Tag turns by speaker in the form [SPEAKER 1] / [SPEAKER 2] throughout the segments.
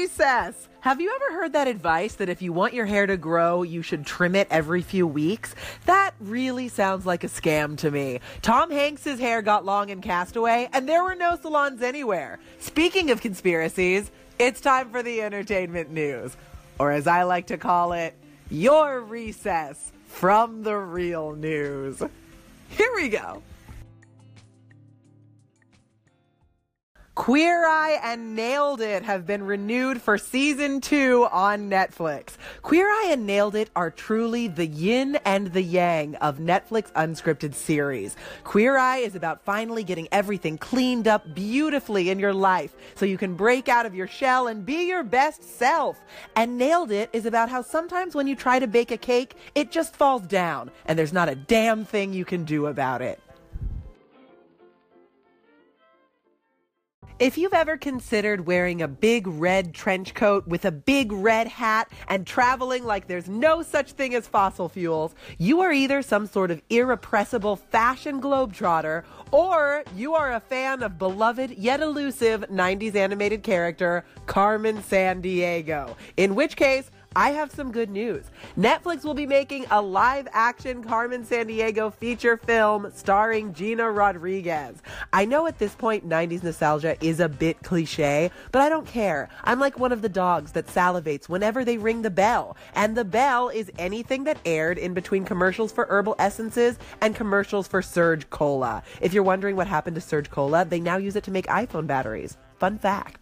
[SPEAKER 1] recess. Have you ever heard that advice that if you want your hair to grow, you should trim it every few weeks? That really sounds like a scam to me. Tom Hanks's hair got long in Castaway, and there were no salons anywhere. Speaking of conspiracies, it's time for the entertainment news, or as I like to call it, your recess from the real news. Here we go. Queer Eye and Nailed It have been renewed for season two on Netflix. Queer Eye and Nailed It are truly the yin and the yang of Netflix unscripted series. Queer Eye is about finally getting everything cleaned up beautifully in your life so you can break out of your shell and be your best self. And Nailed It is about how sometimes when you try to bake a cake, it just falls down and there's not a damn thing you can do about it. If you've ever considered wearing a big red trench coat with a big red hat and traveling like there's no such thing as fossil fuels, you are either some sort of irrepressible fashion globetrotter or you are a fan of beloved yet elusive 90s animated character Carmen Sandiego. In which case, I have some good news. Netflix will be making a live action Carmen Sandiego feature film starring Gina Rodriguez. I know at this point 90s nostalgia is a bit cliche, but I don't care. I'm like one of the dogs that salivates whenever they ring the bell. And the bell is anything that aired in between commercials for herbal essences and commercials for Surge Cola. If you're wondering what happened to Surge Cola, they now use it to make iPhone batteries. Fun fact.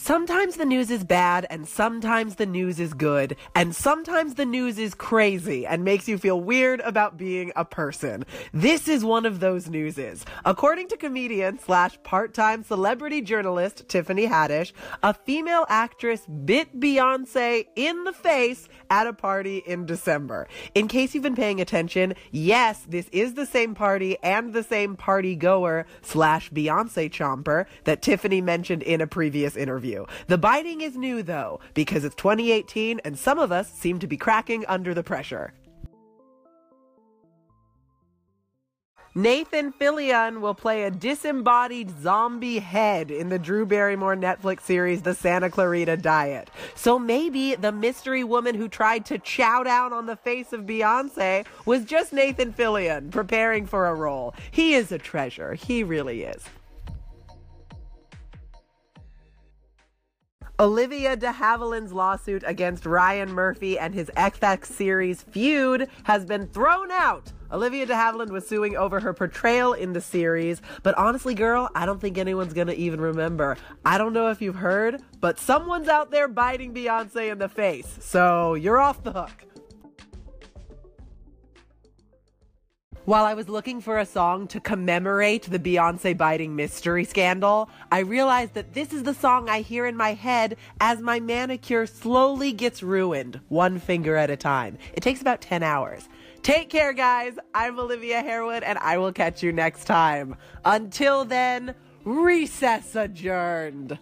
[SPEAKER 1] Sometimes the news is bad, and sometimes the news is good, and sometimes the news is crazy and makes you feel weird about being a person. This is one of those newses. According to comedian slash part-time celebrity journalist Tiffany Haddish, a female actress bit Beyonce in the face at a party in December. In case you've been paying attention, yes, this is the same party and the same party goer slash Beyonce chomper that Tiffany mentioned in a previous interview. The biting is new though, because it's 2018 and some of us seem to be cracking under the pressure. Nathan Fillion will play a disembodied zombie head in the Drew Barrymore Netflix series The Santa Clarita Diet. So maybe the mystery woman who tried to chow down on the face of Beyonce was just Nathan Fillion preparing for a role. He is a treasure. He really is. Olivia de Havilland's lawsuit against Ryan Murphy and his FX series Feud has been thrown out. Olivia de Havilland was suing over her portrayal in the series, but honestly, girl, I don't think anyone's gonna even remember. I don't know if you've heard, but someone's out there biting Beyonce in the face, so you're off the hook. While I was looking for a song to commemorate the Beyonce biting mystery scandal, I realized that this is the song I hear in my head as my manicure slowly gets ruined, one finger at a time. It takes about 10 hours. Take care, guys. I'm Olivia Harewood, and I will catch you next time. Until then, recess adjourned.